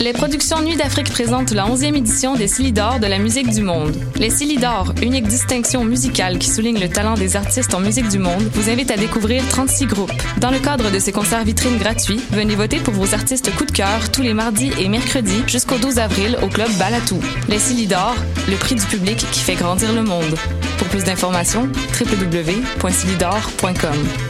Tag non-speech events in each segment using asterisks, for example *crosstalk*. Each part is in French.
Les productions Nuit d'Afrique présentent la 11e édition des Silidor de la musique du monde. Les Silidor, unique distinction musicale qui souligne le talent des artistes en musique du monde, vous invite à découvrir 36 groupes. Dans le cadre de ces concerts vitrines gratuits, venez voter pour vos artistes coup de cœur tous les mardis et mercredis jusqu'au 12 avril au club Balatou. Les Silidor, le prix du public qui fait grandir le monde. Pour plus d'informations, www.silidor.com.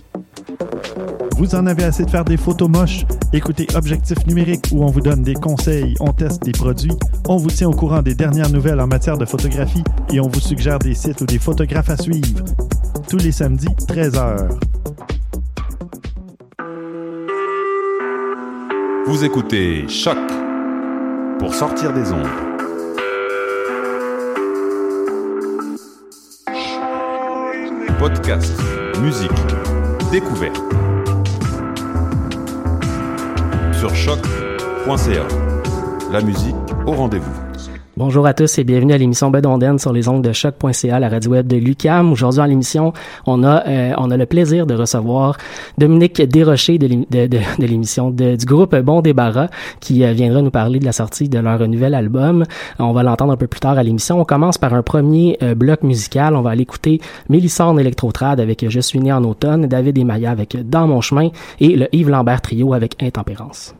Vous en avez assez de faire des photos moches? Écoutez Objectif numérique où on vous donne des conseils, on teste des produits, on vous tient au courant des dernières nouvelles en matière de photographie et on vous suggère des sites ou des photographes à suivre. Tous les samedis, 13h. Vous écoutez Choc pour sortir des ondes. Podcast, musique, découverte. Sur choc.ca. La musique au rendez-vous. Bonjour à tous et bienvenue à l'émission Bedonden sur les ondes de choc.ca, la radio web de Lucam. Aujourd'hui à l'émission, on a euh, on a le plaisir de recevoir Dominique Desrochers de, l'émission du groupe Bon Débarras qui euh, viendra nous parler de la sortie de leur nouvel album. On va l'entendre un peu plus tard à l'émission. On commence par un premier euh, bloc musical. On va aller écouter Mélissande Electrotrad avec Je suis né en automne, David et Maya avec Dans mon chemin et le Yves Lambert Trio avec Intempérance.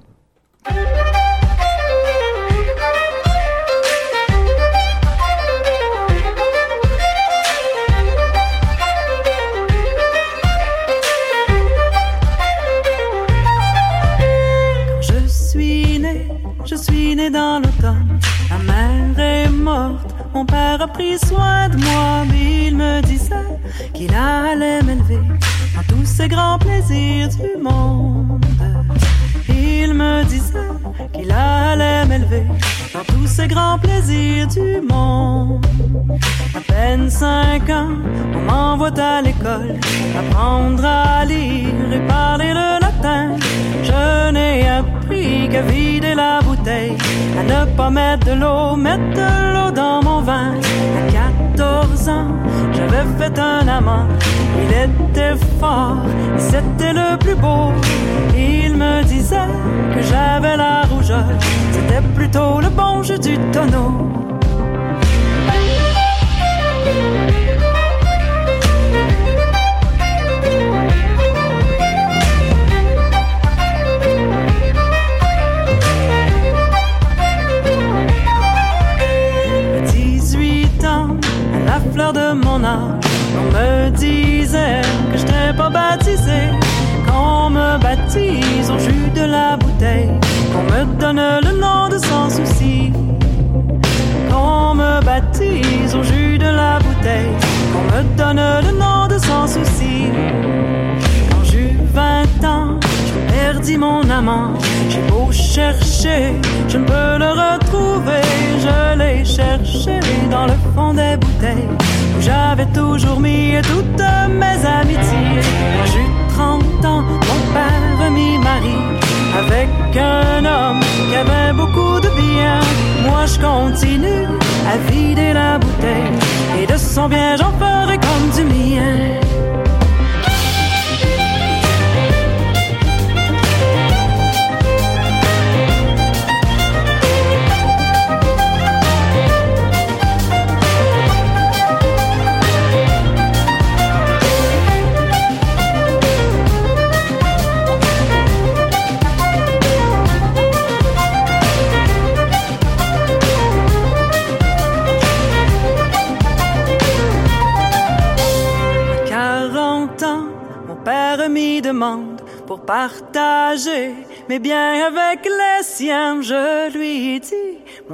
Dans l'automne, ma mère est morte, mon père a pris soin de moi, il me disait qu'il allait m'élever dans tous ces grands plaisirs du monde. Il me disait qu'il allait m'élever dans tous ces grands plaisirs du monde. À peine cinq ans, on m'envoie à l'école, apprendre à lire et parler le Je n'ai appris qu'à vider la bouteille, à ne pas mettre de l'eau, mettre de l'eau dans mon vin. À 14 ans, j'avais fait un amant, il était fort, c'était le plus beau. Il me disait que j'avais la rougeur, c'était plutôt le bon jeu du tonneau.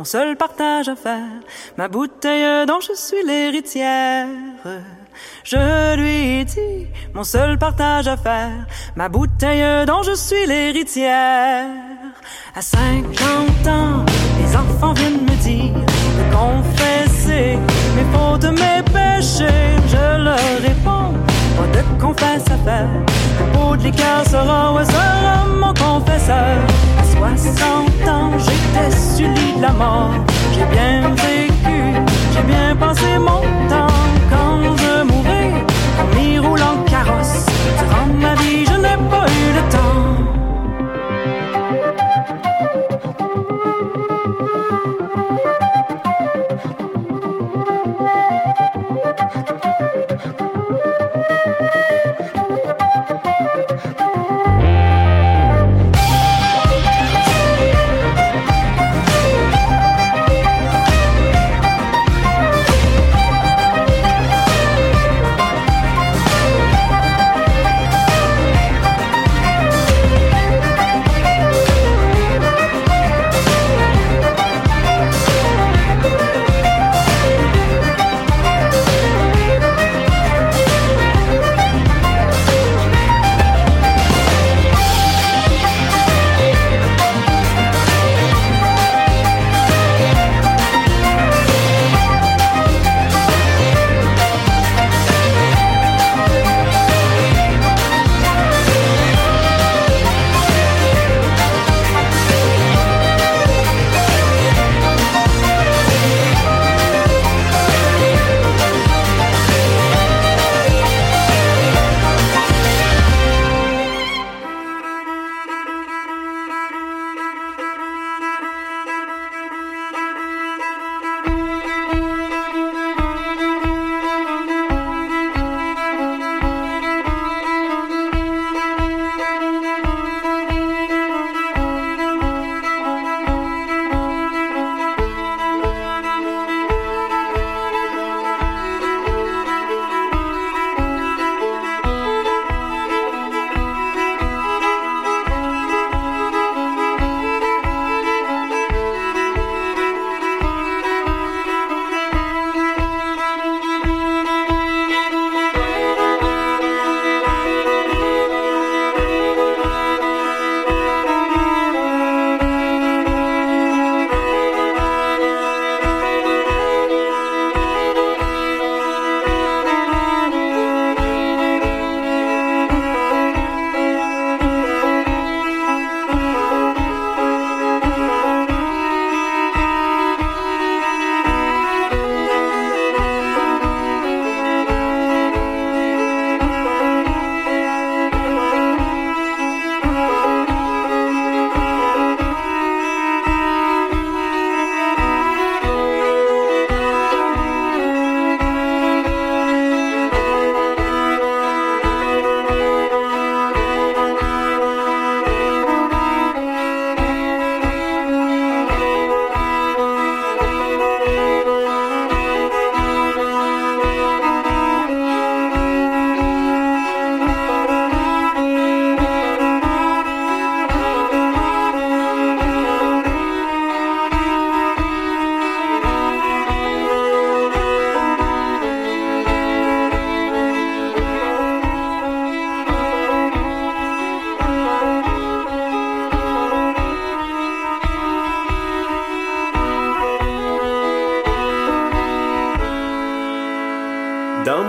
Seul partage à faire, ma bouteille dont je suis l'héritière. Je lui dis mon seul partage à faire, ma bouteille dont je suis l'héritière. À 50 ans, les enfants viennent me dire de confesser mes fautes, mes péchés. Je leur réponds, pas de confesse à faire. Le pot de liqueur sera ou sera mon confesseur. À 60 ans, j'étais sur l'île de la mort. J'ai bien vécu, j'ai bien passé mon temps quand je mourrai. En m'y roulant carrosse, durant ma vie, je n'ai pas eu le temps.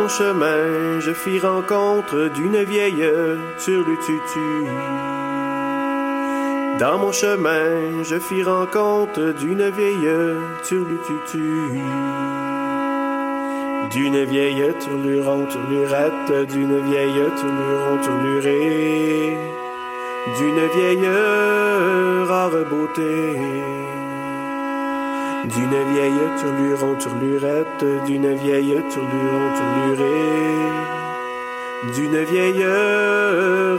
Mon chemin, je fis rencontre d'une vieille sur le tutu. Dans mon chemin, je fis rencontre d'une vieille sur le tutu. D'une vieille tourluron, tourlurette, d'une vieille tourluron, tourlurée, d'une vieille rare beauté. D'une vieille tourluron, tourlurette, d'une vieille tourluron, tourlurée, d'une vieille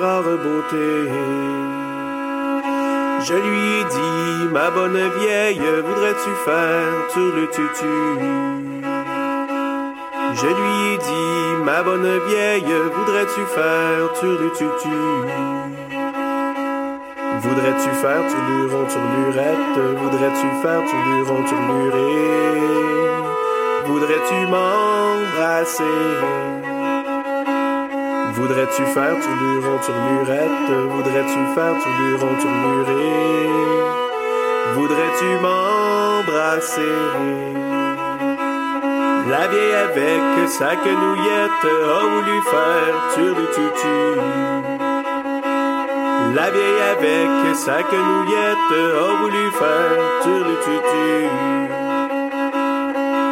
rare beauté. Je lui ai dit, ma bonne vieille, voudrais-tu faire sur le tutu? Je lui ai dit, ma bonne vieille, voudrais-tu faire tutu? Voudrais-tu faire turluron, turlurette Voudrais-tu faire turluron, turluré Voudrais-tu m'embrasser? Voudrais-tu faire turluron, turlurette Voudrais-tu faire turluron, turluré Voudrais-tu m'embrasser? La vieille avec sa quenouillette a voulu faire turlututu la vieille avec sa quenouillette a voulu faire turlututu.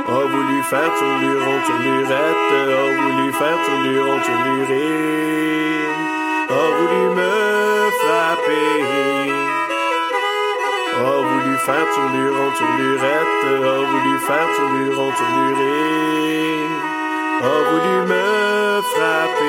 A voulu faire tourluron, tourlurette, a voulu faire tourluron, tourluré. A voulu me frapper. A voulu faire tourluron, tourlurette, a voulu faire tourluron, tourluré. A voulu me frapper.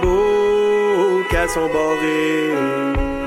Beaux cassons barrés.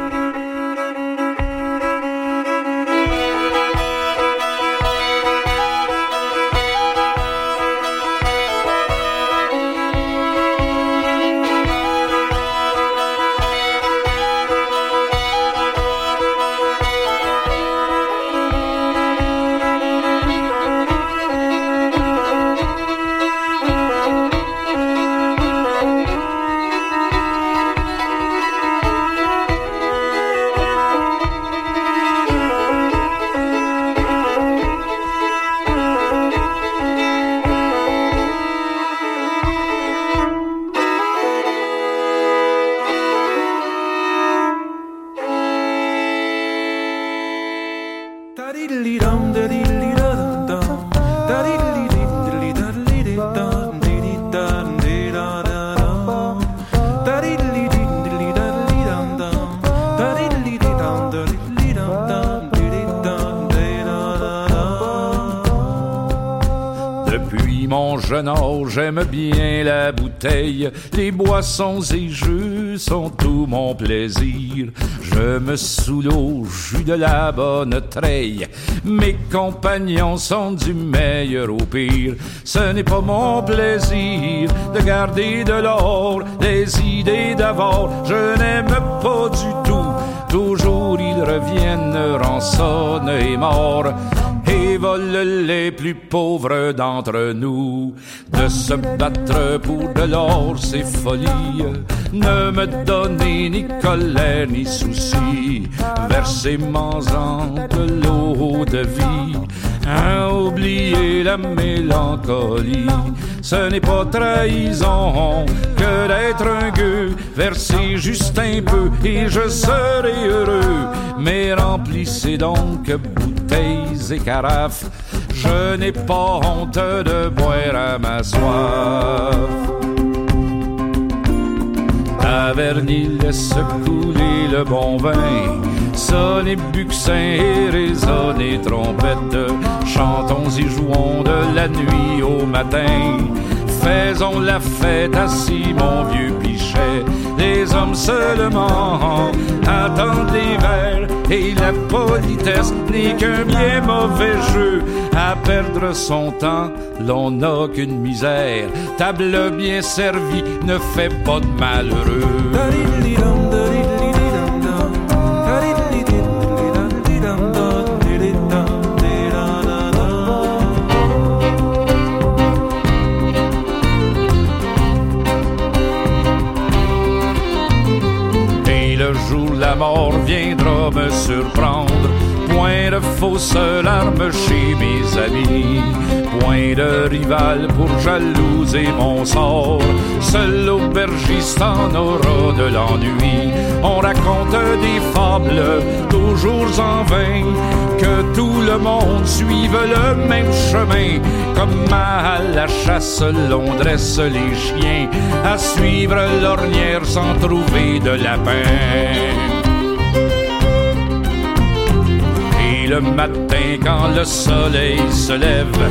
Les boissons et jeux sont tout mon plaisir. Je me saoule au jus de la bonne treille, mes compagnons sont du meilleur au pire. Ce n'est pas mon plaisir de garder de l'or, les idées d'avant, je n'aime pas du tout. Toujours ils reviennent rançonnent et morts et volent les plus pauvres d'entre nous. De se battre pour de l'or, c'est folie. Ne me donnez ni colère ni souci. Versez-moi de l'eau de vie. À oublier la mélancolie. ce n'est pas trahison que d'être un gueux. Versez juste un peu et je serai heureux. Mais remplissez donc bouteilles et carafes. Je n'ai pas honte de boire à ma soif. Taverny laisse couler le bon vin. Sonnez buxin et résonnez trompette. Chantons et jouons de la nuit au matin. Faisons la fête assis, mon vieux pichet. Les hommes seulement attendent verres et la politesse n'est qu'un bien mauvais jeu. À perdre son temps, l'on n'a qu'une misère. Table bien servie ne fait pas de malheureux. Me surprendre. Point de fausses larmes chez mes amis, point de rival pour jalouser mon sort. Seul l'aubergiste en aura de l'ennui. On raconte des fables, toujours en vain, que tout le monde suive le même chemin. Comme à la chasse, l'on dresse les chiens à suivre l'ornière sans trouver de lapin. Le matin, quand le soleil se lève,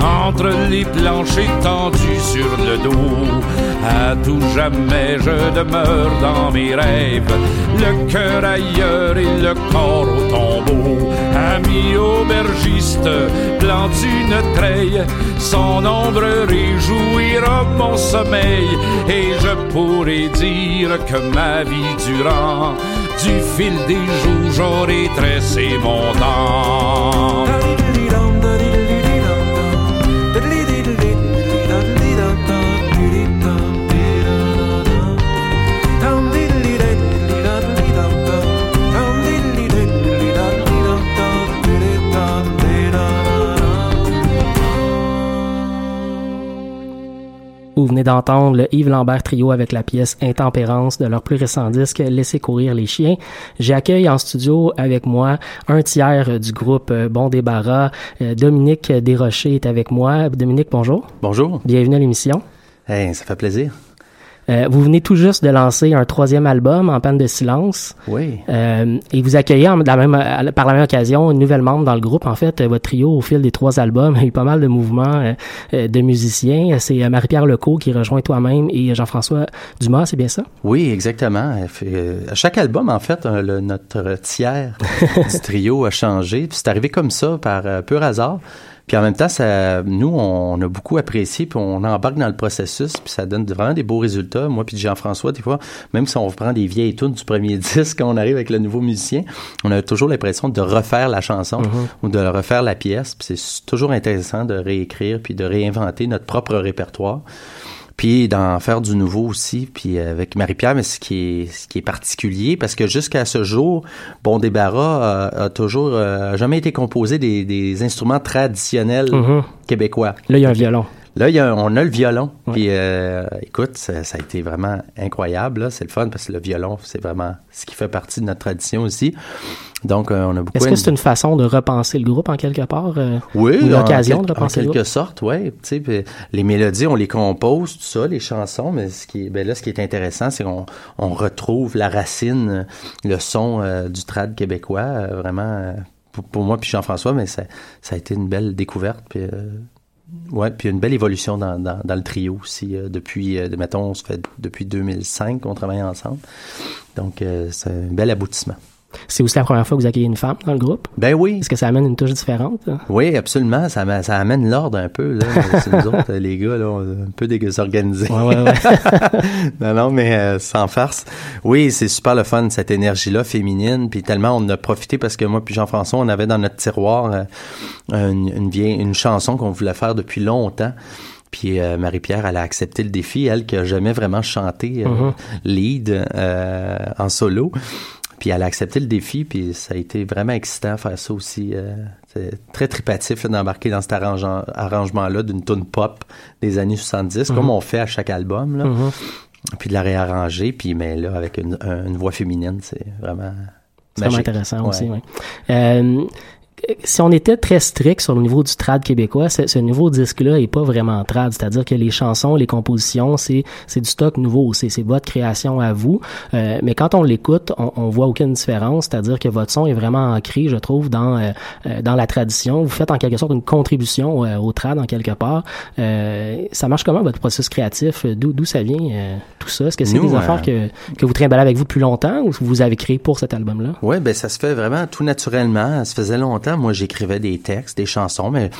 entre les planchers tendus sur le dos, à tout jamais je demeure dans mes rêves, le cœur ailleurs et le corps au tombeau. Ami aubergiste, plante une treille, son ombre réjouira mon sommeil, et je pourrais dire que ma vie durant, du fil des jours, j'aurai tressé mon temps. Venez d'entendre le Yves Lambert Trio avec la pièce Intempérance de leur plus récent disque Laissez courir les chiens. J'accueille en studio avec moi un tiers du groupe euh, Bon Débarras. Euh, Dominique Desrochers est avec moi. Dominique, bonjour. Bonjour. Bienvenue à l'émission. Hey, ça fait plaisir. Euh, vous venez tout juste de lancer un troisième album en panne de silence. Oui. Euh, et vous accueillez en- de la même, à la- par la même occasion une nouvelle membre dans le groupe. En fait, euh, votre trio, au fil des trois albums, *laughs* a eu pas mal de mouvements euh, euh, de musiciens. C'est euh, Marie-Pierre Lecaux qui rejoint toi-même et Jean-François Dumas, c'est bien ça? Oui, exactement. Euh, à chaque album, en fait, euh, le- notre tiers *laughs* du trio a changé. Puis c'est arrivé comme ça, par euh, pur hasard. Puis en même temps, ça, nous, on a beaucoup apprécié, puis on embarque dans le processus, puis ça donne vraiment des beaux résultats. Moi puis Jean-François, des fois, même si on reprend des vieilles tunes du premier *laughs* disque, quand on arrive avec le nouveau musicien, on a toujours l'impression de refaire la chanson ou de refaire la pièce. Puis c'est toujours intéressant de réécrire puis de réinventer notre propre répertoire. Puis d'en faire du nouveau aussi, puis avec Marie-Pierre, mais ce qui est ce qui est particulier, parce que jusqu'à ce jour, Bon Débarras a, a toujours euh, a jamais été composé des, des instruments traditionnels Mhm. québécois. Là, il y a un violon. Là, il y a, on a le violon. Puis, euh, écoute, ça, ça a été vraiment incroyable. C'est le fun parce que le violon, c'est vraiment ce qui fait partie de notre tradition aussi. Donc, euh, on a beaucoup. Est-ce que c'est une façon de repenser le groupe en quelque part? euh, Oui, ou en l'occasion quel- de repenser En le quelque groupe? sorte, oui. Tu sais, les mélodies, on les compose, tout ça, les chansons, mais ce qui ben là, ce qui est intéressant, c'est qu'on on retrouve la racine, euh, le son euh, du trad québécois, vraiment, pour, pour moi puis Jean-François, mais ça, ça a été une belle découverte, puis... Ouais, puis une belle évolution dans, dans, dans le trio aussi. euh, depuis, euh, mettons, on se fait depuis 2005 qu'on travaille ensemble. Donc, euh, c'est un bel aboutissement. C'est aussi la première fois que vous accueillez une femme dans le groupe? Ben oui. Est-ce que ça amène une touche différente? là? Oui, absolument. Ça, ama- ça amène l'ordre un peu. Là. *laughs* C'est nous autres, les gars, là, on est un peu désorganisés. Ouais, ouais, ouais. *laughs* non, non, mais euh, sans farce. Oui, c'est super le fun, cette énergie-là féminine. Puis tellement on en a profité parce que moi puis Jean-François, on avait dans notre tiroir euh, une, une vieille une chanson qu'on voulait faire depuis longtemps. Puis euh, Marie-Pierre, elle a accepté le défi, elle qui a jamais vraiment chanté euh, Mhm. lead euh, en solo. Puis elle a accepté le défi, puis ça a été vraiment excitant faire ça aussi. euh, c'était très tripatif d'embarquer dans cet arrangeant- arrangement-là d'une tune pop des années 70, Mhm. comme on fait à chaque album. Là. Mhm. Puis de la réarranger, puis mais là, avec une, un- une voix féminine, c'est vraiment C'est vraiment intéressant Ouais. aussi, oui. Euh, si on était très strict sur le niveau du trad québécois, ce, ce nouveau disque-là est pas vraiment trad, c'est-à-dire que les chansons, les compositions, c'est c'est du stock nouveau, c'est c'est votre création à vous. Euh, mais quand on l'écoute, on, on voit aucune différence, c'est-à-dire que votre son est vraiment ancré, je trouve, dans euh, euh, dans la tradition. Vous faites en quelque sorte une contribution euh, au trad en quelque part. Euh, ça marche comment votre processus créatif? D'où d'où ça vient euh, tout ça? Est-ce que c'est des affaires que que vous trimballez avec vous depuis longtemps ou vous avez créé pour cet album-là? Ouais, ben ça se fait vraiment tout naturellement. Ça faisait longtemps, moi j'écrivais des textes, des chansons, mais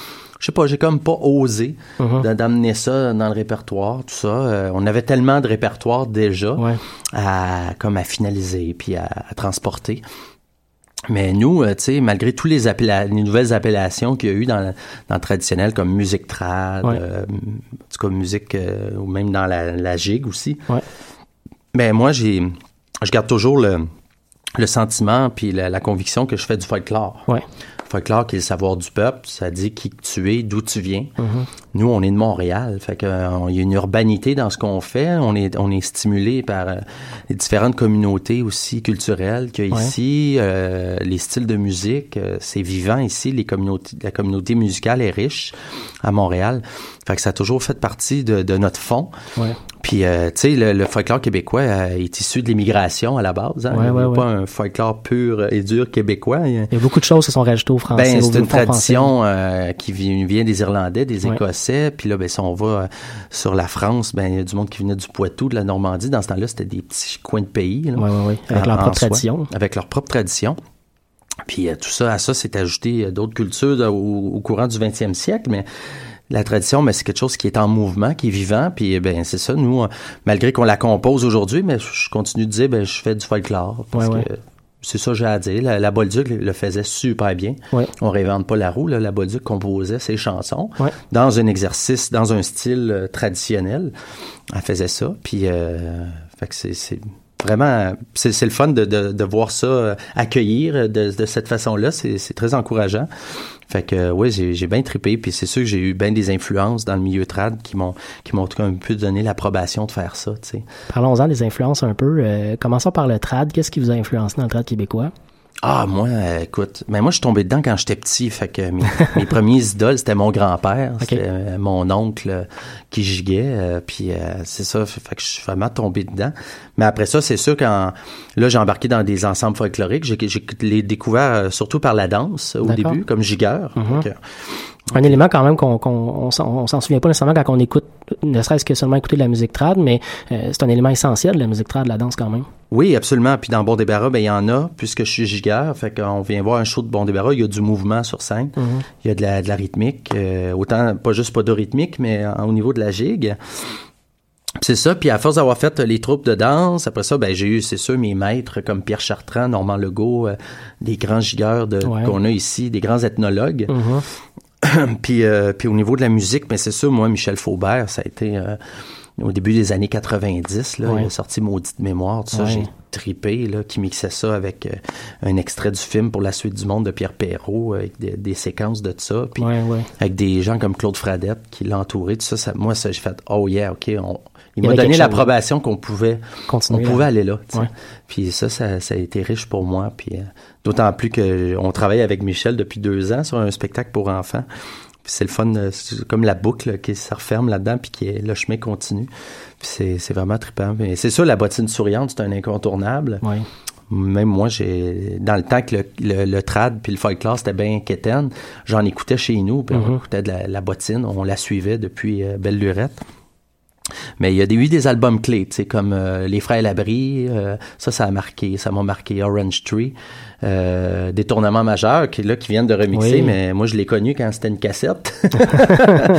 je sais pas, j'ai comme pas osé d'a- d'amener ça dans le répertoire, tout ça. Euh, on avait tellement de répertoire déjà à comme à finaliser puis à, à transporter. Mais nous, euh, tu sais, malgré tous les, nouvelles appellations qu'il y a eu dans, le- dans le traditionnel, comme musique trad, Ouais. euh, en tout cas musique, euh, ou même dans la, la gigue aussi. Ouais. Mais moi, j'ai, je garde toujours le, le sentiment puis la, la conviction que je fais du folklore. Ouais. Folklore qui est le savoir du peuple, ça dit qui tu es, d'où tu viens. Mhm. Nous, on est de Montréal, fait que euh, il y a une urbanité dans ce qu'on fait. On est on est stimulé par euh, les différentes communautés aussi culturelles qu'il y a Ouais. ici, euh, les styles de musique, c'est vivant ici. Les communautés, la communauté musicale est riche à Montréal. Fait que ça a toujours fait partie de, de notre fond. Ouais. Puis, euh, tu sais, le, le folklore québécois euh, est issu de l'immigration à la base. Hein? Ouais, Il n'y ouais, a ouais. pas un folklore pur et dur québécois. Il y a- Il y a beaucoup de choses qui sont rajoutées au français. ben, c'est une tradition euh, qui vient, vient des Irlandais, des. Écossais. Puis là, ben, si on va euh, sur la France, ben, il y a du monde qui venait du Poitou, de la Normandie. Dans ce temps-là, c'était des petits coins de pays. ouais, ouais. Avec leur propre soi. tradition. Avec leur propre tradition. Puis euh, tout ça, à ça, c'est ajouté d'autres cultures au, au courant du 20e siècle, mais la tradition, mais c'est quelque chose qui est en mouvement, qui est vivant, puis euh, ben c'est ça, nous, euh, malgré qu'on la compose aujourd'hui, mais je continue de dire, ben je fais du folklore, parce Ouais, ouais. que c'est ça que j'ai à dire. La, la Bolduc le, faisait super bien. Ouais. On réinvente pas la roue, là. la Bolduc composait ses chansons Ouais. dans un exercice, dans un style euh, traditionnel. Elle faisait ça, puis euh, fait que c'est- vraiment c'est le fun de, de, de voir ça euh, accueillir de, de cette façon-là c'est très encourageant fait que oui j'ai bien trippé puis c'est sûr que j'ai eu bien des influences dans le milieu trad qui m'ont qui m'ont un peu donné l'approbation de faire ça Parlons-en des influences un peu. Euh, commençons par le trad. Qu'est-ce qui vous a influencé dans le trad québécois? Ah, moi, écoute, mais moi, je suis tombé dedans quand j'étais petit. Fait que mes, *laughs* mes premiers idoles, c'était mon grand-père, c'était euh, mon oncle euh, qui giguait. euh, puis euh, c'est ça, fait, que je suis vraiment tombé dedans. Mais après ça, c'est sûr quand là, j'ai embarqué dans des ensembles folkloriques. J'ai j'ai les découvert surtout par la danse au début, comme gigueur. Mhm. Un élément quand même qu'on on s'en on s'en souvient pas nécessairement quand on écoute, ne serait-ce que seulement écouter de la musique trad, mais euh, c'est un élément essentiel de la musique trad, la danse quand même. Oui, absolument. Puis dans Bon Débarras, ben il y en a, puisque je suis gigueur. Fait qu'on vient voir un show de Bon Débarras, il y a du mouvement sur scène. Mhm. Il y a de la, de la rythmique. euh, autant, pas juste pas de rythmique, mais au niveau de la gigue. C'est ça. Puis à force d'avoir fait les troupes de danse, après ça, ben j'ai eu, c'est sûr, mes maîtres comme Pierre Chartrand, Normand Legault, euh, des grands gigueurs de, Ouais. qu'on a ici, des grands ethnologues. Mhm. *coughs* puis, euh, puis au niveau de la musique, mais c'est sûr, moi, Michel Faubert, ça a été euh, au début des années 90, là, Ouais. il a sorti Maudite mémoire, tout ça, Ouais. j'ai tripé, là, qui mixait ça avec euh, un extrait du film pour la suite du monde de Pierre Perrault, avec des, des séquences de ça, puis Ouais, avec des gens comme Claude Fradette qui l'entouraient, tout ça, ça moi, ça, j'ai fait, oh yeah, ok, on, Il m'a donné l'approbation qu'on pouvait, Continuer on pouvait à- aller là. Ouais. Puis ça, ça, ça a été riche pour moi. Puis euh, d'autant plus que on travaille avec Michel depuis deux ans sur un spectacle pour enfants. Puis c'est le fun, euh, c'est comme la boucle qui se referme là-dedans, puis qui est, le chemin continue. Puis c'est, vraiment trippant. Mais c'est ça, la bottine souriante, c'est un incontournable. Ouais. Même moi, j'ai dans le temps que le, le, le trad puis le folklore c'était bien quétaine, j'en écoutais chez nous, puis on Mhm. écoutait de la, la bottine, on la suivait depuis euh, Belle Lurette. Mais il y a des, eu des albums clés, tu sais, comme euh, Les Frères Labrie, euh, ça, ça a marqué, ça m'a marqué Orange Tree, euh, Détournement majeur, qui là, qui viennent de remixer, Oui. mais moi, je l'ai connu quand c'était une cassette. *laughs* *laughs*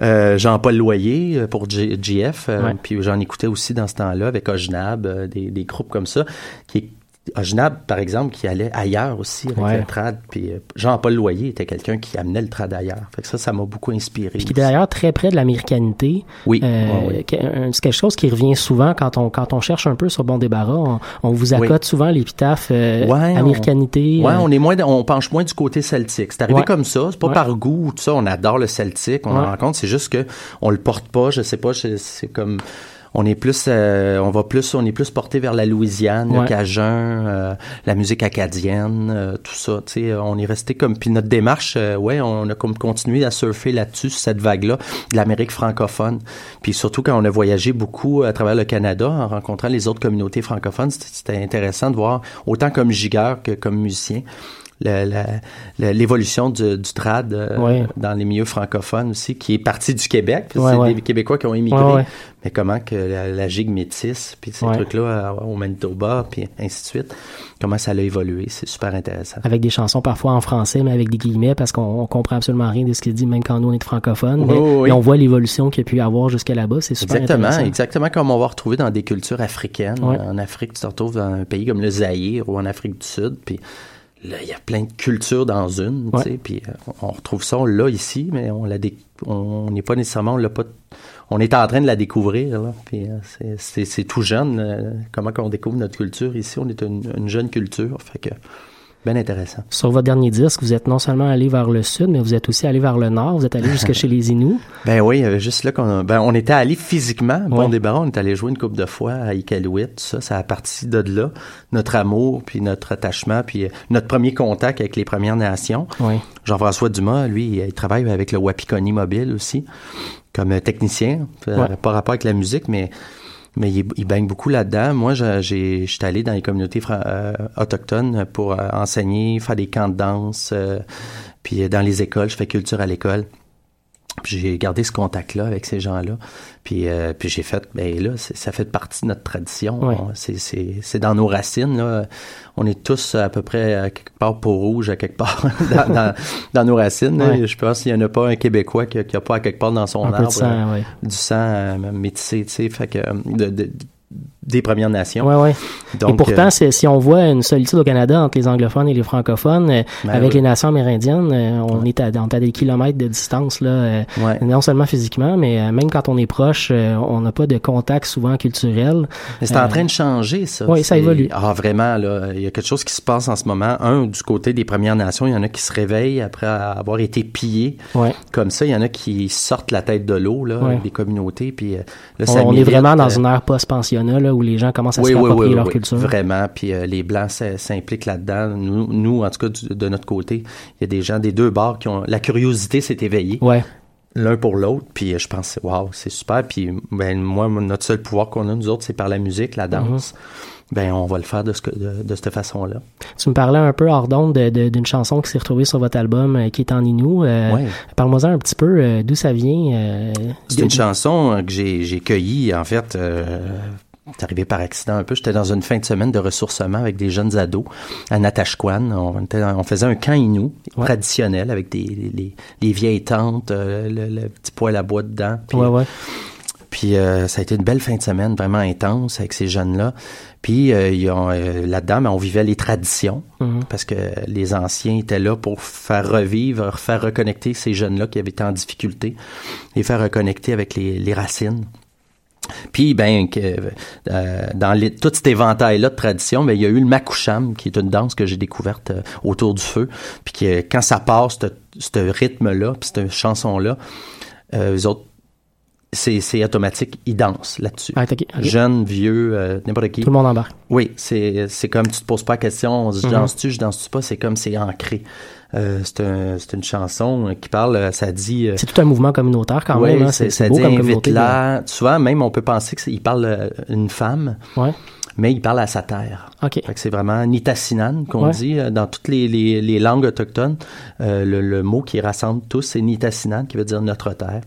Euh, Jean-Paul Loyer pour G- GF, Ouais. puis j'en écoutais aussi dans ce temps-là avec Ojnab, des, des groupes comme ça, qui Ojnab, par exemple, qui allait ailleurs aussi avec Ouais. le trad. Puis euh, Jean-Paul Loyer était quelqu'un qui amenait le trad ailleurs. Fait que ça, ça m'a beaucoup inspiré. Puis qui est d'ailleurs très près de l'américanité. Oui, Euh, un- C'est quelque chose qui revient souvent quand on quand on cherche un peu sur Bon Débarras. On, on vous Oui. accote souvent l'épitaphe euh, Ouais, on- américanité. Ouais, euh, on est moins, on penche moins du côté celtique. C'est arrivé Ouais. comme ça. C'est pas par goût ou tout ça. On adore le celtique. On en rencontre. C'est juste que on le porte pas. Je sais pas. C'est comme, on est plus, euh, on va plus, on est plus porté vers la Louisiane, Ouais. le Cajun, euh, la musique acadienne, euh, tout ça. Tu sais, on est resté comme, puis notre démarche, euh, ouais, on a comme continué à surfer là-dessus, cette vague-là, de l'Amérique francophone. Puis surtout quand on a voyagé beaucoup à travers le Canada, en rencontrant les autres communautés francophones, c'était intéressant de voir, autant comme gigueur que comme musicien, l'évolution du, du trad euh, Ouais. dans les milieux francophones aussi, qui est parti du Québec. puis Ouais, c'est ouais. des Québécois qui ont immigré. Mais comment que la, la gigue métisse, puis ces trucs-là euh, au Manitoba, puis ainsi de suite, comment ça a évolué, c'est super intéressant. avec des chansons parfois en français, mais avec des guillemets, parce qu'on on comprend absolument rien de ce qu'il dit, même quand nous on est francophone. Mais, oui, oui. mais on voit l'évolution qu'il y a pu y avoir jusqu'à là-bas. C'est super Exactement, intéressant. exactement comme on va retrouver dans des cultures africaines. En Afrique, tu te retrouves dans un pays comme le Zaïre ou en Afrique du Sud, puis là, il y a plein de cultures dans une, Ouais. tu sais, puis euh, on retrouve ça, on l'a ici, mais on l'a on n'est pas nécessairement, on l'a pas, on est en train de la découvrir, là, puis euh, c'est- c'est c'est tout jeune, euh, comment qu'on découvre notre culture ici, on est une, une jeune culture, fait que, bien intéressant. Sur votre dernier disque, vous êtes non seulement allé vers le sud, mais vous êtes aussi allé vers le nord. Vous êtes allé jusque *laughs* chez les Inuits. Ben oui, il y avait juste là qu'on a- ben on était allé physiquement, bon Ouais. débarras, on est allé jouer une coupe de fois à Iqaluit, tout ça, ça a parti de là, notre amour, puis notre attachement, puis euh, notre premier contact avec les Premières Nations. Oui. Jean-François Dumas, lui, il travaille avec le Wapikoni Mobile aussi, comme euh, technicien, euh, Ouais. pas rapport avec la musique, mais mais il, il baigne beaucoup là-dedans. Moi, j'ai, j'étais allé dans les communautés euh, autochtones pour euh, enseigner, faire des camps de danse, euh, puis euh, dans les écoles, je fais culture à l'école. J'ai gardé ce contact-là avec ces gens-là. Puis, euh, puis j'ai fait, ben là, ça fait partie de notre tradition. On- C'est, c'est, c'est dans nos racines. Là. On est tous à peu près à quelque part peau rouge, à quelque part *laughs* dans, dans, dans nos racines. Je pense qu'il n'y en a pas un Québécois qui n'a pas à quelque part dans son Un arbre sang, euh, ouais. du sang euh, métissé, tu sais, fait que euh, de, de- des Premières Nations. Ouais, ouais. Donc, et pourtant, euh, si on voit une solitude au Canada entre les anglophones et les francophones, euh, Ben avec oui. les nations amérindiennes, euh, on, est à, on est à des kilomètres de distance, là, Ouais. non seulement physiquement, mais même quand on est proche, on n'a pas de contact souvent culturel. Mais c'est en train de changer, ça. oui, ça évolue. Ah, vraiment, là. Il y a quelque chose qui se passe en ce moment. Un, du côté des Premières Nations, il y en a qui se réveillent après avoir été pillés. Ouais. Comme ça, il y en a qui sortent la tête de l'eau, là, des communautés, puis là, On, ça on est vraiment dans une ère post-pensionnat, là, où les gens commencent à oui, se oui, leur oui, culture. Vraiment. Puis euh, les Blancs s'impliquent là-dedans. Nous, nous, en tout cas, du- de notre côté, il y a des gens des deux bords qui ont... La curiosité s'est éveillée. Ouais. L'un pour l'autre. Puis euh, je pense, waouh, c'est super. Puis ben, moi, notre seul pouvoir qu'on a, nous autres, c'est par la musique, la danse. Ben, on va le faire de, ce que- de, de cette façon-là. Tu me parlais un peu hors d'onde de- de- d'une chanson qui s'est retrouvée sur votre album euh, qui est en Inou. Euh, Ouais. Parle-moi un petit peu euh, d'où ça vient. C'est une chanson que j'ai, j'ai cueillie, en fait. C'est arrivé par accident un peu. J'étais dans une fin de semaine de ressourcement avec des jeunes ados à Natashquan. On, on faisait un camp inou Ouais. traditionnel avec des les, les vieilles tentes, euh, le, le petit poêle à bois dedans. Puis, Ouais, ouais. puis euh, ça a été une belle fin de semaine, vraiment intense avec ces jeunes-là. Puis euh, ils ont, euh, là-dedans, ben, on vivait les traditions Mhm. parce que les anciens étaient là pour faire revivre, faire reconnecter ces jeunes-là qui avaient été en difficulté, les faire reconnecter avec les, les racines. Puis, ben, euh, dans les, tout cet éventail-là de traditions, ben, il y a eu le makoucham, qui est une danse que j'ai découverte euh, autour du feu. Puis que quand ça passe, ce rythme-là, puis cette chanson-là, euh, eux autres, c'est automatique, ils dansent là-dessus. Ah. Jeunes, vieux, euh, n'importe qui. Tout le monde embarque. Oui, c'est comme tu te poses pas la question, je Mhm. danse-tu, je danse-tu pas, c'est comme c'est ancré. Euh, c'est un, c'est une chanson euh, qui parle, euh, ça dit... euh, C'est tout un mouvement communautaire quand ouais, même. Hein, c'est- ça beau dit comme communauté. là. invite-la. Souvent, même, on peut penser qu'il parle une femme, Ouais. mais il parle à sa terre. OK. Fait que c'est vraiment Nitassinan qu'on Ouais. dit dans toutes les, les, les langues autochtones. Euh, le, le mot qui rassemble tous, c'est Nitassinan, qui veut dire notre terre.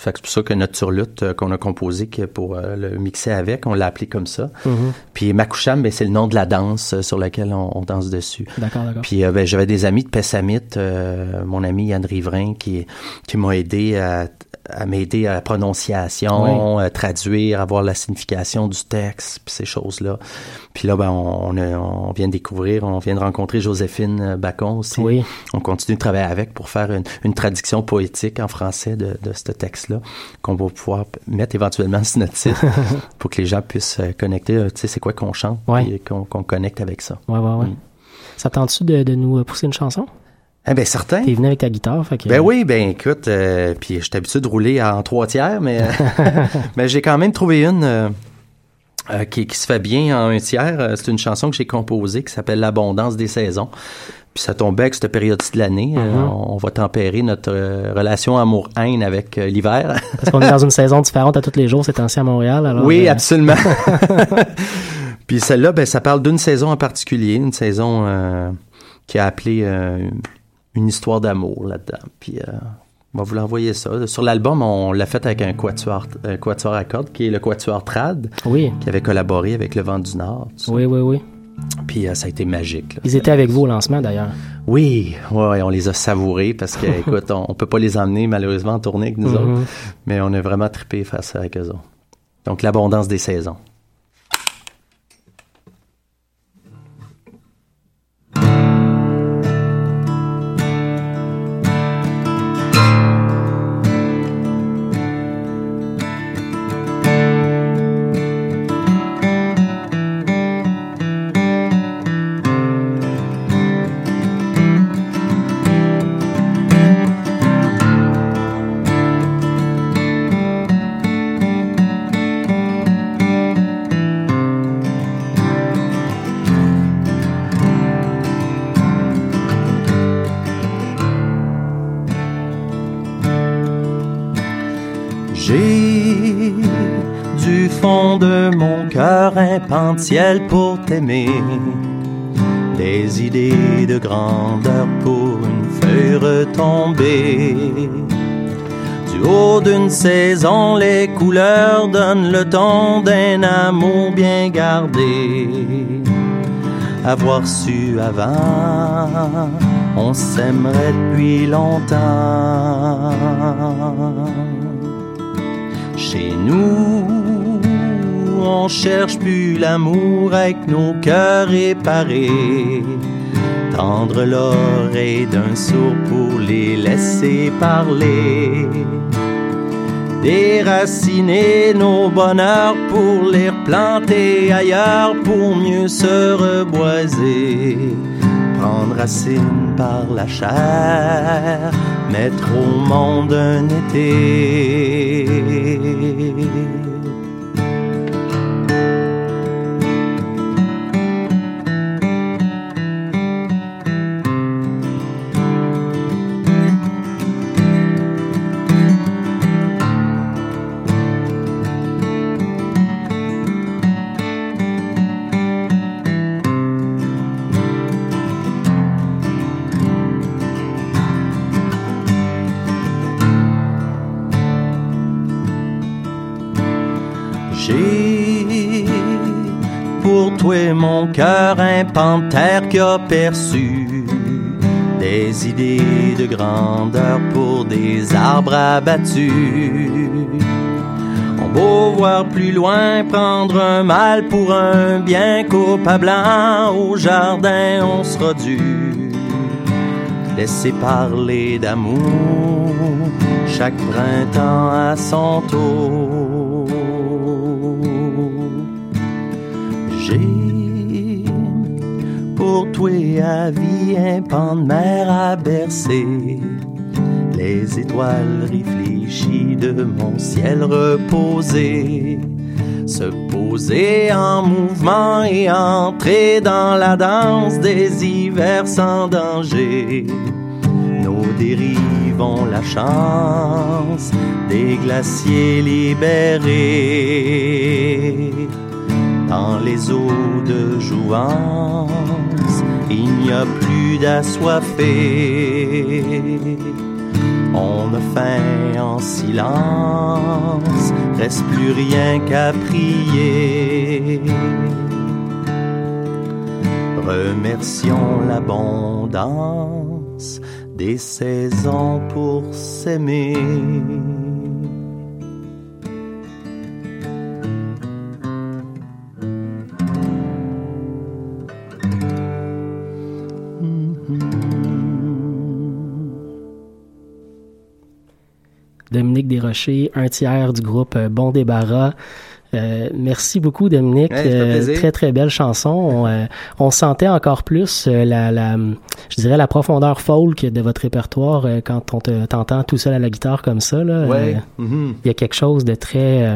Fait que c'est pour ça que notre surlutte euh, qu'on a composé que pour euh, le mixer avec, on l'a appelé comme ça. Mhm. Puis Makoucham, ben, c'est le nom de la danse euh, sur laquelle on, on danse dessus. D'accord, d'accord. Puis euh, ben, j'avais des amis de Pessamit, euh, mon ami Yann Riverain qui, qui m'a aidé à, à m'aider à la prononciation, à traduire, à voir la signification du texte, puis ces choses-là. Puis là, ben, on, vient de découvrir, on vient de rencontrer Joséphine Bacon aussi. Oui. On continue de travailler avec pour faire une, une traduction poétique en français de, de ce texte-là, qu'on va pouvoir mettre éventuellement *laughs* sur notre site pour que les gens puissent connecter, tu sais, c'est quoi qu'on chante, et qu'on qu'on connecte avec ça. Ouais, ouais, ouais. Mm. Ça tente-tu de, de nous pousser une chanson? Eh bien, certain. T'es venu avec ta guitare, fait que... Ben oui, ben écoute, euh, puis je suis habitué de rouler en trois tiers, mais, *laughs* mais j'ai quand même trouvé une euh, euh, qui, qui se fait bien en un tiers. Euh, C'est une chanson que j'ai composée qui s'appelle L'abondance des saisons. Puis ça tombait avec cette période-ci de l'année. Euh, Mhm. on, on va tempérer notre euh, relation amour-haine avec euh, l'hiver. Parce qu'on est dans une saison différente à tous les jours ces temps-ci à Montréal, alors... oui, euh, absolument. *laughs* *laughs* Puis celle-là, ben, ça parle d'une saison en particulier, une saison euh, qui a appelé euh, une histoire d'amour là-dedans. Puis euh, on va vous l'envoyer ça. Sur l'album, on l'a fait avec un quatuor, un quatuor à cordes, qui est le quatuor Trad, Oui, qui avait collaboré avec le Vent du Nord. oui, oui, oui. Puis euh, ça a été magique. là. Ils étaient avec vous au lancement, d'ailleurs. Oui, ouais, on les a savourés parce que, *laughs* écoute, on, on peut pas les emmener malheureusement en tournée avec nous Mhm. autres, mais on a vraiment trippé faire ça avec eux autres. Donc l'abondance des saisons. Ciel pour t'aimer. Des idées de grandeur pour une feuille retombée. Du haut d'une saison, les couleurs donnent le ton d'un amour bien gardé. Avoir su avant, on s'aimerait depuis longtemps. Chez nous, on cherche plus l'amour avec nos cœurs réparés. Tendre l'oreille d'un sourd pour les laisser parler. Déraciner nos bonheurs pour les replanter ailleurs pour mieux se reboiser. Prendre racine par la chair, mettre au monde un été. Cœur un panthère qui a perçu des idées de grandeur pour des arbres abattus. On beau voir plus loin, prendre un mal pour un bien coupable au jardin, on sera dû laisser parler d'amour chaque printemps à son tour. À vie un pan de mer à bercer, les étoiles réfléchies de mon ciel reposé. Se poser en mouvement et entrer dans la danse des hivers sans danger. Nos dérives ont la chance des glaciers libérés. Dans les eaux de jouance, plus d'assoiffés. On a faim en silence, reste plus rien qu'à prier. Remercions l'abondance des saisons pour s'aimer. Desrochers, un tiers du groupe euh, Bon Débarras. Euh, merci beaucoup Dominique, Ouais, Euh, très très belle chanson. On, euh, on sentait encore plus la, la, je dirais la profondeur folk de votre répertoire quand on te- t'entend tout seul à la guitare comme ça. Ouais. Mhm. il y a quelque chose de très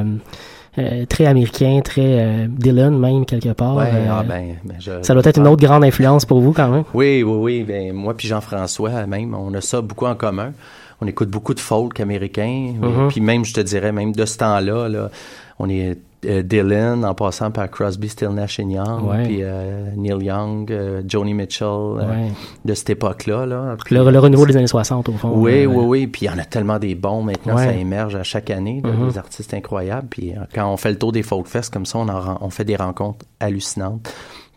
euh, très américain, très euh, Dylan même quelque part. Ouais, Euh, ah ben, ben, je- ça doit être une autre grande influence pour vous quand même. Oui, oui, oui. Ben, moi puis Jean-François, même, on a ça beaucoup en commun. On écoute beaucoup de folk américain. Mhm. Puis même, je te dirais, même de ce temps-là, là, on est euh, Dylan, en passant par Crosby, Still Nash Young, Ouais. puis euh, Neil Young, euh, Joni Mitchell, euh, Ouais. de cette époque-là. Là. Le, le renouveau des années 60 au fond. oui, oui, oui. Puis il y en a tellement des bons maintenant, Ouais. ça émerge à chaque année, là, Mhm. des artistes incroyables. Puis quand on fait le tour des folk fest comme ça, on, en on fait des rencontres hallucinantes.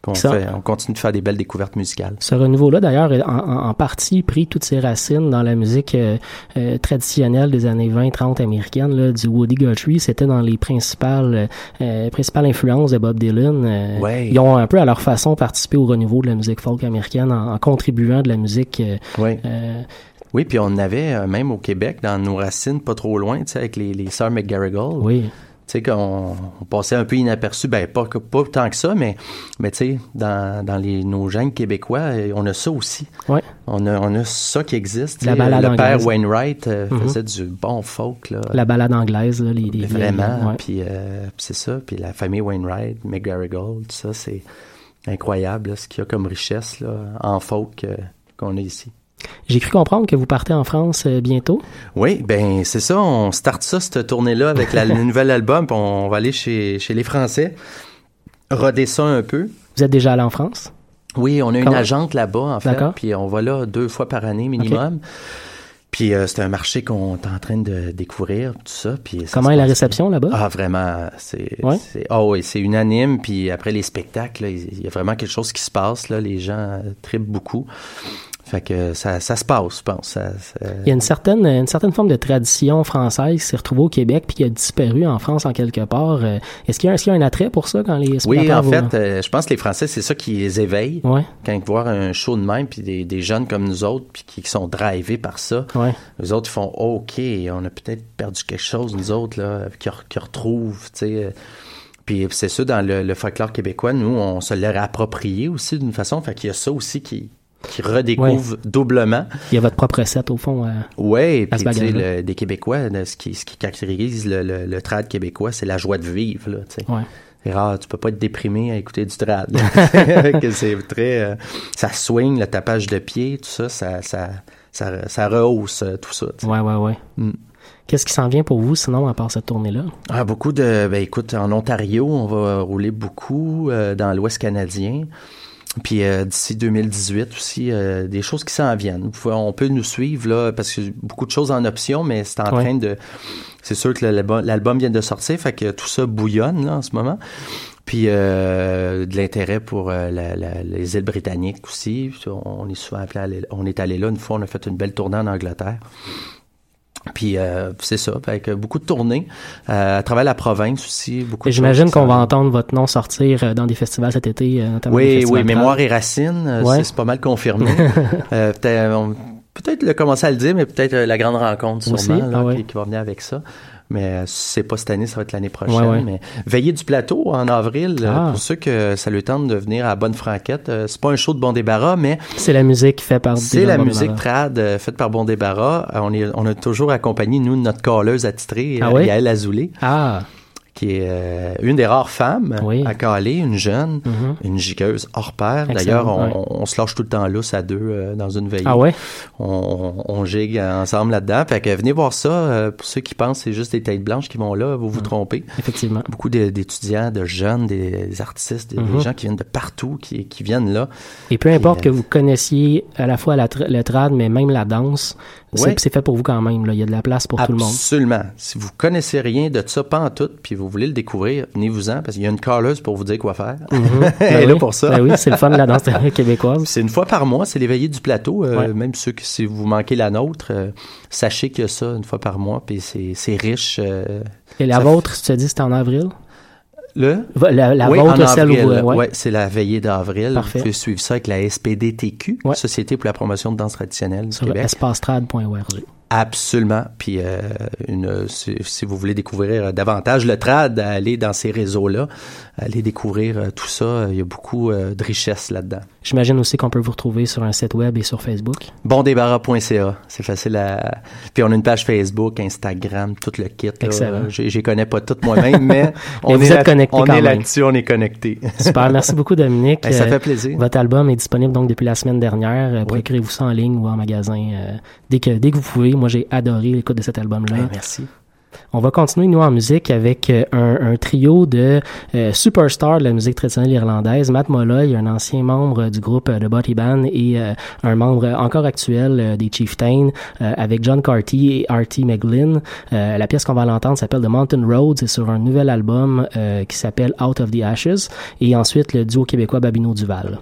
On, Ça- fait- on continue de faire des belles découvertes musicales. Ce renouveau-là, d'ailleurs, est en, partie pris toutes ses racines dans la musique euh, euh, traditionnelle des années 20-30 américaines, là, du Woody Guthrie. C'était dans les principales, euh, principales influences de Bob Dylan. Euh, Ouais. Ils ont un peu à leur façon participé au renouveau de la musique folk américaine en, en contribuant de la musique. euh, Oui. euh, Oui, puis on avait euh, même au Québec, dans nos racines, pas trop loin, avec les, les sœurs McGarrigle. oui. Tu sais, qu'on on passait un peu inaperçu, ben pas, pas tant que ça, mais, mais tu sais, dans, dans les, nos gènes québécois, euh, on a ça aussi. Ouais. On a, on a ça qui existe. La balade Le père. Wainwright euh, Mhm. faisait du bon folk, là. La balade anglaise, là, les, les Vraiment. Puis, euh, puis c'est ça. Puis la famille Wainwright, McGarrigle, tout ça, c'est incroyable, là, ce qu'il y a comme richesse là, en folk euh, qu'on a ici. J'ai cru comprendre que vous partez en France euh, bientôt. Oui, ben c'est ça. On starte ça, cette tournée-là, avec la- le *laughs* nouvel album. Puis on va aller chez, chez les Français, roder ça un peu. Vous êtes déjà allé en France? Oui, on a une agente là-bas, en fait. D'accord. Puis on va là deux fois par année minimum. Puis euh, c'est un marché qu'on est en train de découvrir, tout ça. Puis ça Comment est la réception là-bas? Ah, vraiment, c'est... Ouais? Ah oui, c'est unanime. Puis après les spectacles, là, il y a vraiment quelque chose qui se passe. Là. Les gens euh, trippent beaucoup. Fait que ça, ça se passe, je pense. Ça, ça- Il y a une certaine, une certaine forme de tradition française qui s'est retrouvée au Québec puis qui a disparu en France en quelque part. Euh, Est-ce qu'il y, a- y un attrait pour ça quand les Oui, en fait, euh, je pense que les Français, c'est ça qui les éveille. Ouais. Quand ils voient un show de même, puis des, des jeunes comme nous autres, puis qui sont drivés par ça, Ouais. les autres ils font OK, on a peut-être perdu quelque chose, nous autres, là, qui, re- qui retrouvent, tu sais. euh, Puis c'est ça, dans le, le folklore québécois, nous, on se l'est approprié aussi d'une façon. Fait qu'il y a ça aussi qui, qui redécouvre doublement. Il y a votre propre recette au fond. euh, Ouais, à puis tu sais, le- des Québécois, ce qui, ce qui caractérise le, le, le trad québécois, c'est la joie de vivre, là, tu sais. Ouais. C'est rare, tu peux pas être déprimé à écouter du trad. *laughs* *laughs* c'est très, euh, ça swing, le tapage de pied, tout ça, ça, ça, ça, ça rehausse euh, tout ça. sais. Ouais, ouais, ouais. Mm. Qu'est-ce qui s'en vient pour vous sinon à part cette tournée-là? Ah, beaucoup de, ben écoute, en Ontario, on va rouler beaucoup euh, dans l'Ouest canadien. Puis euh, d'ici 2018 aussi, euh, des choses qui s'en viennent. On peut nous suivre là parce que beaucoup de choses en option, mais c'est en Ouais. train de. C'est sûr que l'album, vient de sortir, fait que tout ça bouillonne là en ce moment. Puis euh, de l'intérêt pour euh, la- la- les îles britanniques aussi. On est souvent appelé, à aller- on est allé là une fois, on a fait une belle tournée en Angleterre. Puis euh, c'est ça, avec beaucoup de tournées euh, à travers la province aussi. Beaucoup J'imagine qu'on va entendre votre nom sortir euh, dans des festivals cet été, notamment Oui, festivals oui. Mémoire et Racines, euh, Ouais. c'est- pas mal confirmé. *laughs* Euh, peut-être, on- peut-être le commencer à le dire, mais peut-être la grande rencontre Aussi? sûrement là, Ah ouais. qui, qui va venir avec ça. Mais c'est pas cette année, ça va être l'année prochaine. Ouais, ouais. Mais Veillée du plateau en avril, euh, Ah. pour ceux que ça le tente de venir à Bonne Franquette. euh, c'est pas un show de bon débarras, mais C'est la musique faite par c'est la musique trad euh, faite par Bon Débarras. On, est, on a toujours accompagné, nous, notre calleuse attitrée, Ah oui? Yael Azoulay, Ah, qui est euh, une des rares femmes Oui. à caler, une jeune, mhm. une gigueuse hors pair. D'ailleurs, on, ouais. on se lâche tout le temps lousse à deux euh, dans une veillée. ah ouais? On, on gigue ensemble là-dedans. Fait que venez voir ça. euh, pour ceux qui pensent que c'est juste des têtes blanches qui vont là, vous vous trompez. Effectivement. Beaucoup d'étudiants, de jeunes, des, artistes, des, des Mhm. gens qui viennent de partout, qui, qui viennent là. Et peu importe que vous connaissiez à la fois la tra- le trad, mais même la danse, Ouais. c'est fait pour vous quand même. Là. Il y a de la place pour tout le monde. Absolument. Si vous connaissez rien de ça, pas en tout, puis vous voulez le découvrir, venez-vous-en, parce qu'il y a une calleuse pour vous dire quoi faire. Mhm. *laughs* Elle Ben est là pour ça. Ben oui, c'est le fun de la danse québécoise. C'est une fois par mois, c'est l'éveillé du plateau. euh, Ouais. Même ceux que si vous manquez la nôtre, euh, sachez qu'il y a ça une fois par mois, puis c'est c'est riche. euh, Et la vôtre, tu te dis, c'était en avril? Le? La, la oui, vôtre, en celle ouais, ouais. c'est la veillée d'avril. Parfait. Vous pouvez suivre ça avec la SPDTQ, Ouais. Société pour la promotion de danse traditionnelle Sur espacetrad.org. Absolument. Puis euh, une, si, si vous voulez découvrir davantage le trad, allez dans ces réseaux-là, allez découvrir euh, tout ça. Il y a beaucoup euh, de richesse là-dedans. J'imagine aussi qu'on peut vous retrouver sur un site web et sur Facebook. Bondébarras.ca. C'est facile à. Puis on a une page Facebook, Instagram, tout le kit. Excellent. Je les connais pas toutes moi-même, mais *laughs* on vous est connectés On est là-dessus, on est connecté. *laughs* Super, merci beaucoup Dominique. Ben, ça Euh, fait plaisir. Votre album est disponible donc depuis la semaine dernière. Euh, Procurez-vous ça en ligne ou en magasin euh, dès que dès que vous pouvez. Moi, j'ai adoré l'écoute de cet album-là. Ben, merci. On va continuer nous en musique avec euh, un, un trio de euh, superstars de la musique traditionnelle irlandaise. Matt Molloy, un ancien membre du groupe euh, de Body Band et euh, un membre encore actuel des Chieftains, avec John Carty et Artie McGlynn. La pièce qu'on va l'entendre s'appelle The Mountain Road. C'est sur un nouvel album qui s'appelle Out of the Ashes. Et ensuite le duo québécois Babino Duval.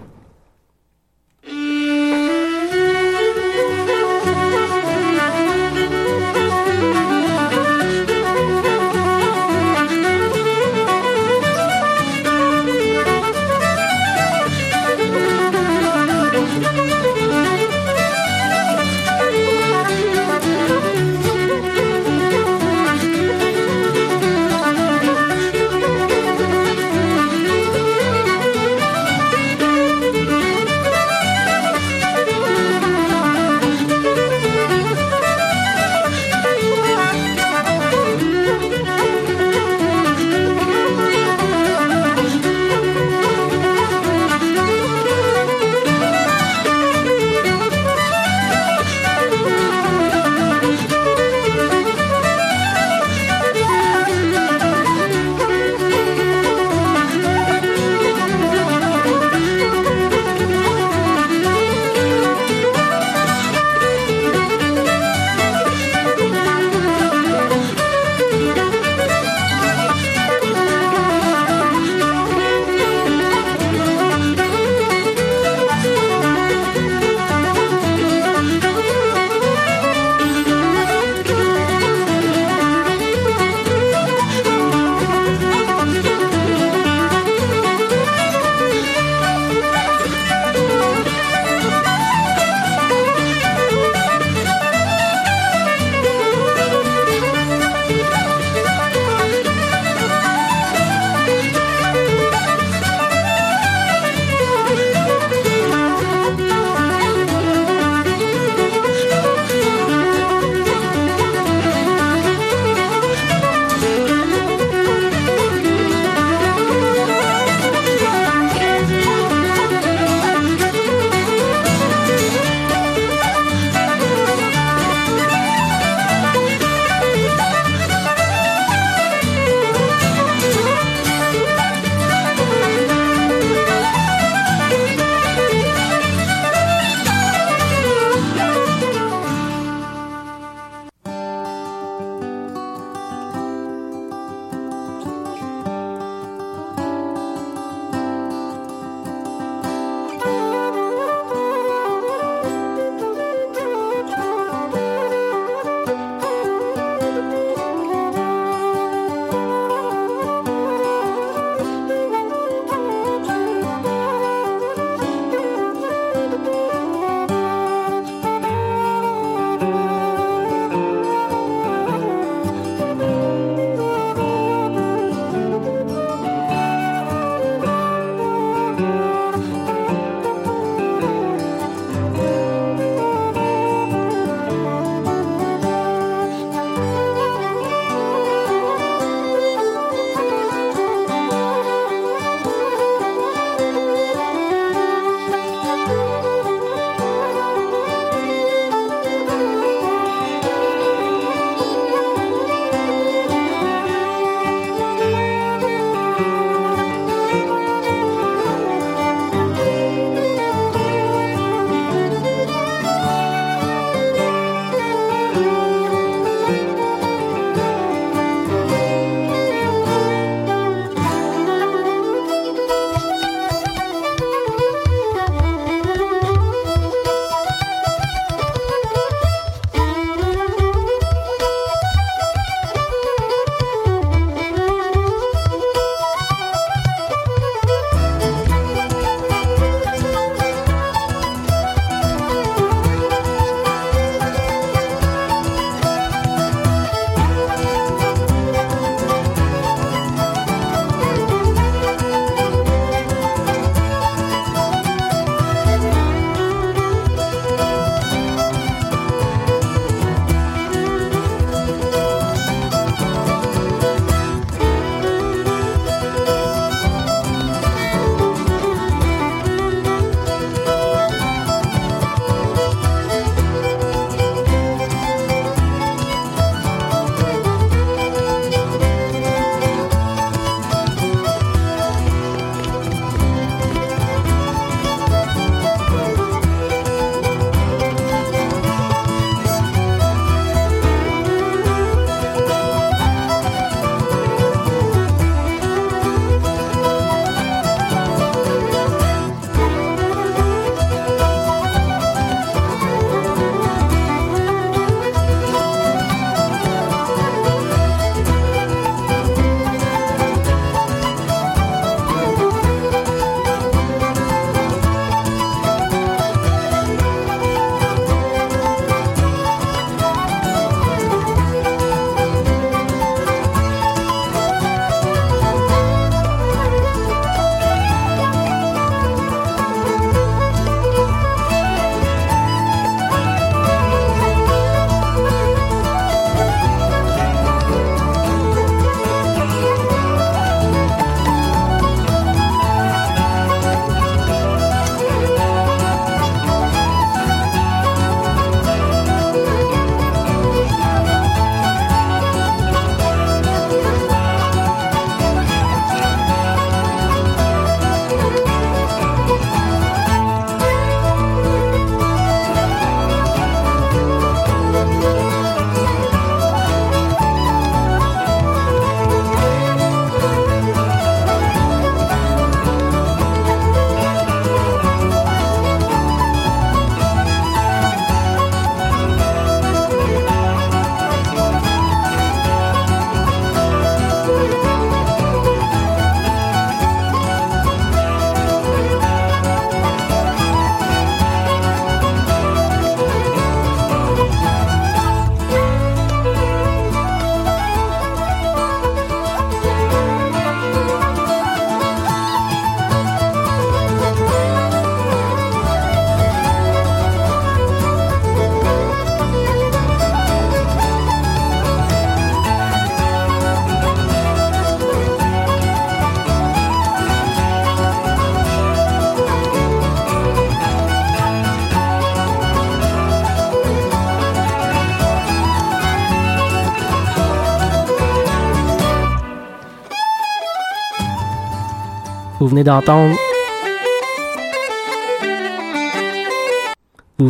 Venez d'entendre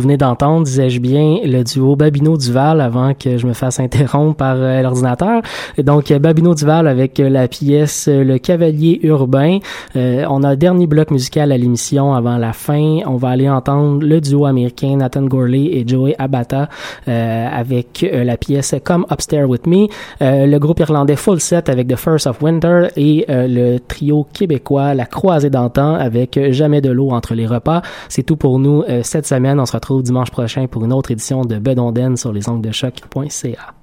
venez d'entendre, disais-je bien, le duo Babino-Duval avant que je me fasse interrompre par euh, l'ordinateur. Donc, Babino-Duval avec euh, la pièce euh, Le Cavalier Urbain. on a le dernier bloc musical à l'émission avant la fin. On va aller entendre le duo américain Nathan Gorley et Joey Abata avec la pièce Come Upstairs With Me. le groupe irlandais Full Set avec The First of Winter et le trio québécois La Croisée d'antan avec Jamais de l'eau entre les repas. C'est tout pour nous cette semaine. On se dimanche prochain pour une autre édition de Bedonden sur les ongles de choc.ca.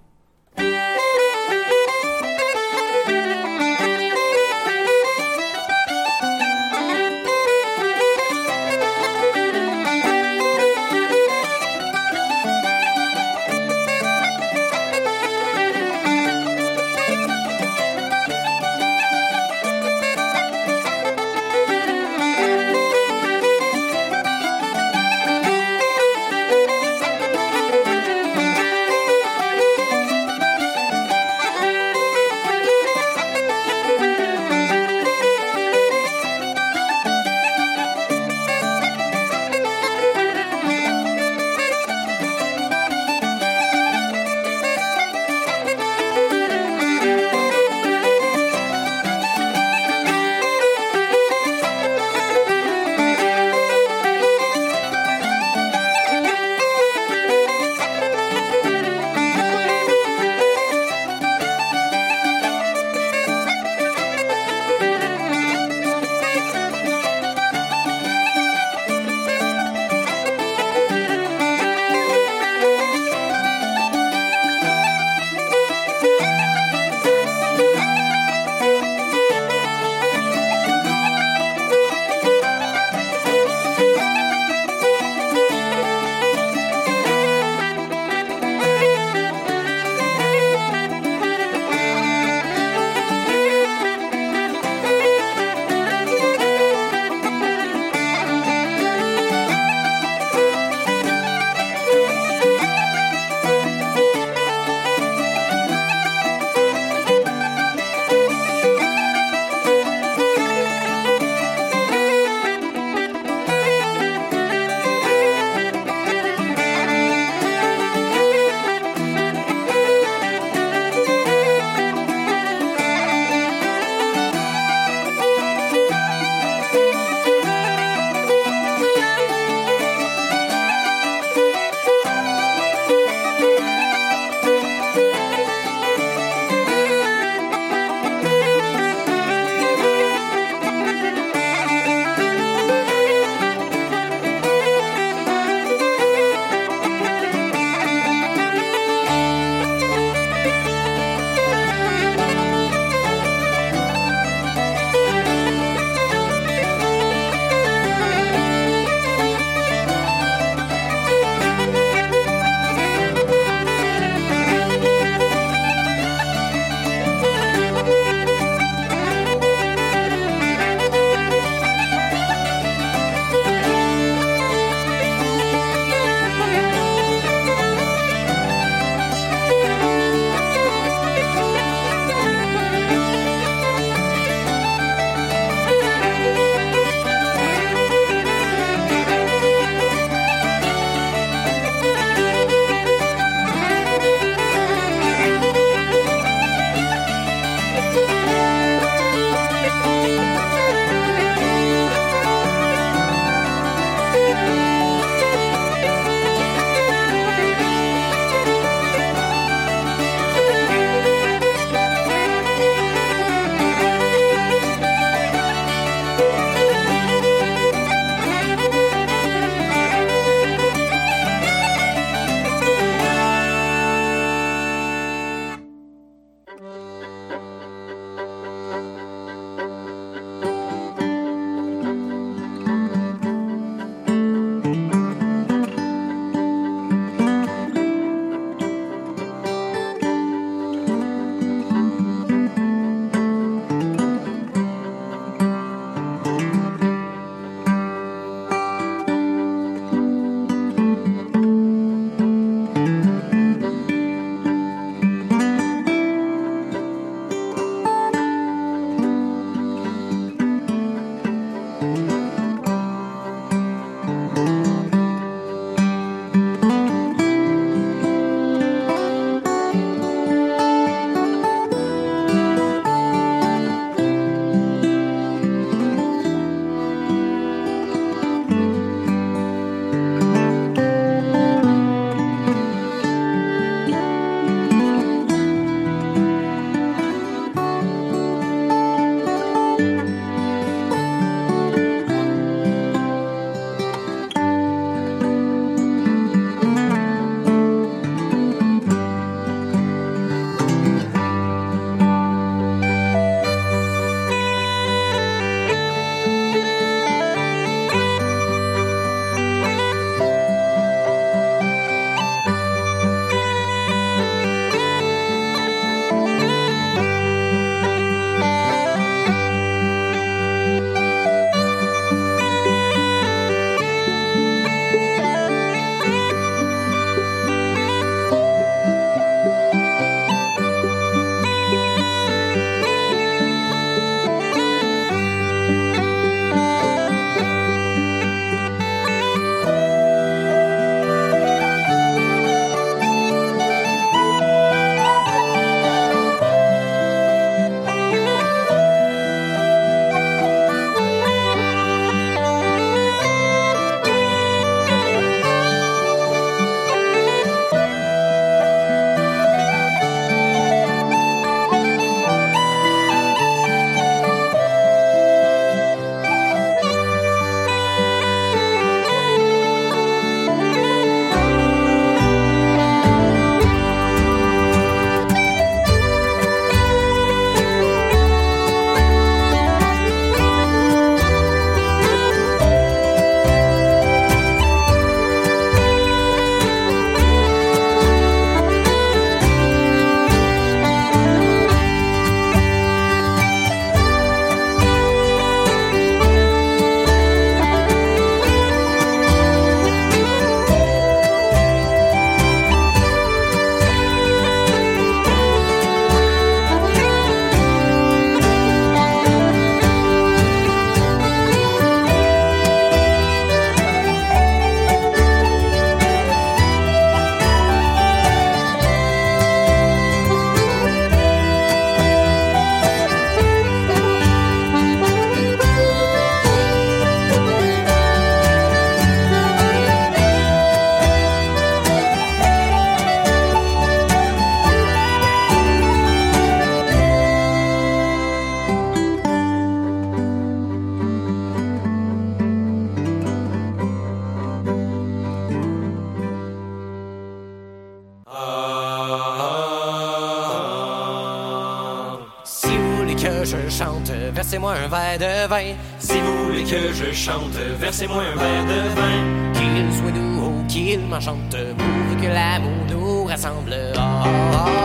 C'est moi un verre de vin. Qu'il soit doux ou qu'il m'enchante, move que l'amour nous rassemble. Ah, ah, ah.